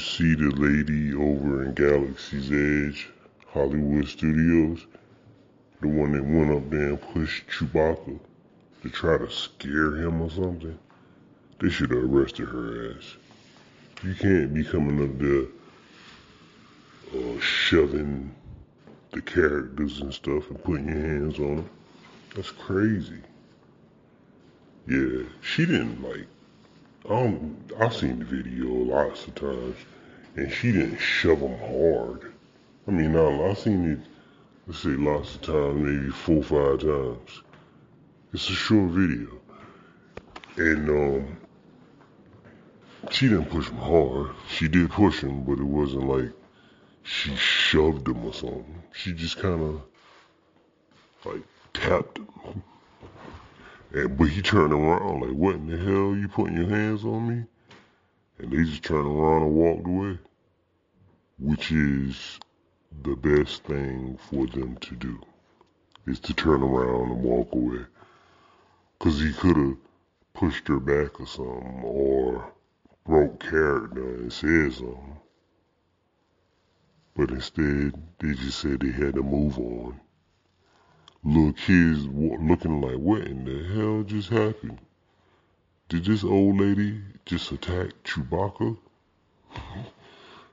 see the lady over in Galaxy's Edge, Hollywood Studios? The one that went up there and pushed Chewbacca to try to scare him or something? They should have arrested her ass. You can't be coming up there uh, shoving the characters and stuff and putting your hands on them. That's crazy. Yeah, she didn't like. Um, I've seen the video lots of times, and she didn't shove them hard. I mean, I've seen it. Let's say lots of times, maybe four, or five times. It's a short video, and um, she didn't push him hard. She did push him, but it wasn't like she shoved him or something. She just kind of like tapped him. And, but he turned around like, what in the hell? You putting your hands on me? And they just turned around and walked away. Which is the best thing for them to do. Is to turn around and walk away. Cause he could have pushed her back or something. Or broke character and said something. But instead, they just said they had to move on. Little kids looking like, what in the hell just happened? Did this old lady just attack Chewbacca?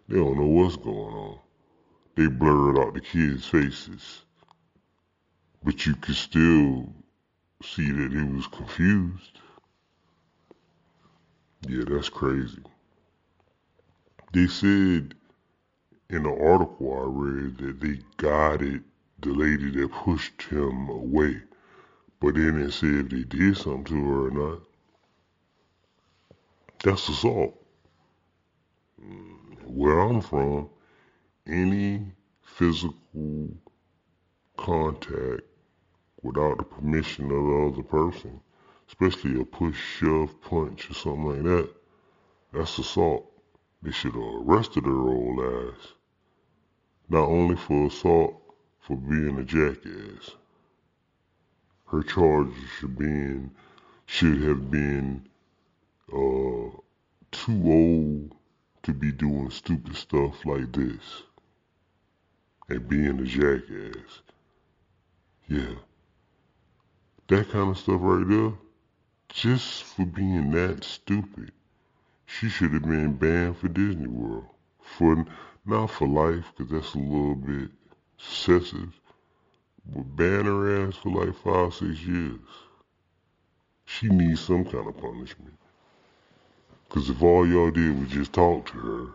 they don't know what's going on. They blurred out the kids' faces. But you could still see that he was confused. Yeah, that's crazy. They said in the article I read that they guided the lady that pushed him away, but then it said if they did something to her or not. That's assault. Mm, where I'm from, any physical contact without the permission of the other person, especially a push, shove, punch, or something like that, that's assault. They should have arrested her old ass. Not only for assault, for being a jackass. Her charges should been should have been uh, too old to be doing stupid stuff like this and being a jackass. Yeah. That kind of stuff right there, just for being that stupid, she should have been banned for Disney World. For not for life, because that's a little bit excessive, but ban her ass for like five, six years. She needs some kind of punishment. Because if all y'all did was just talk to her,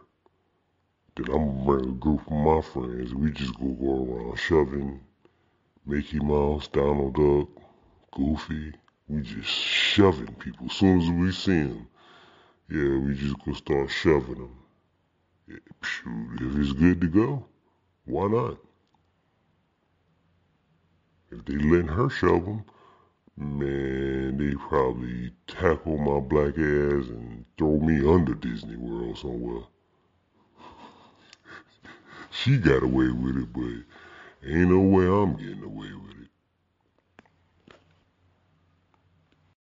then I'm gonna bring a group of my friends. We just go go around shoving Mickey Mouse, Donald Duck, Goofy. We just shoving people. As soon as we see them, yeah, we just gonna start shoving them. If it's good to go, why not? If they let her shove them, man, they probably tackle my black ass and throw me under Disney World somewhere. she got away with it, but ain't no way I'm getting away with it.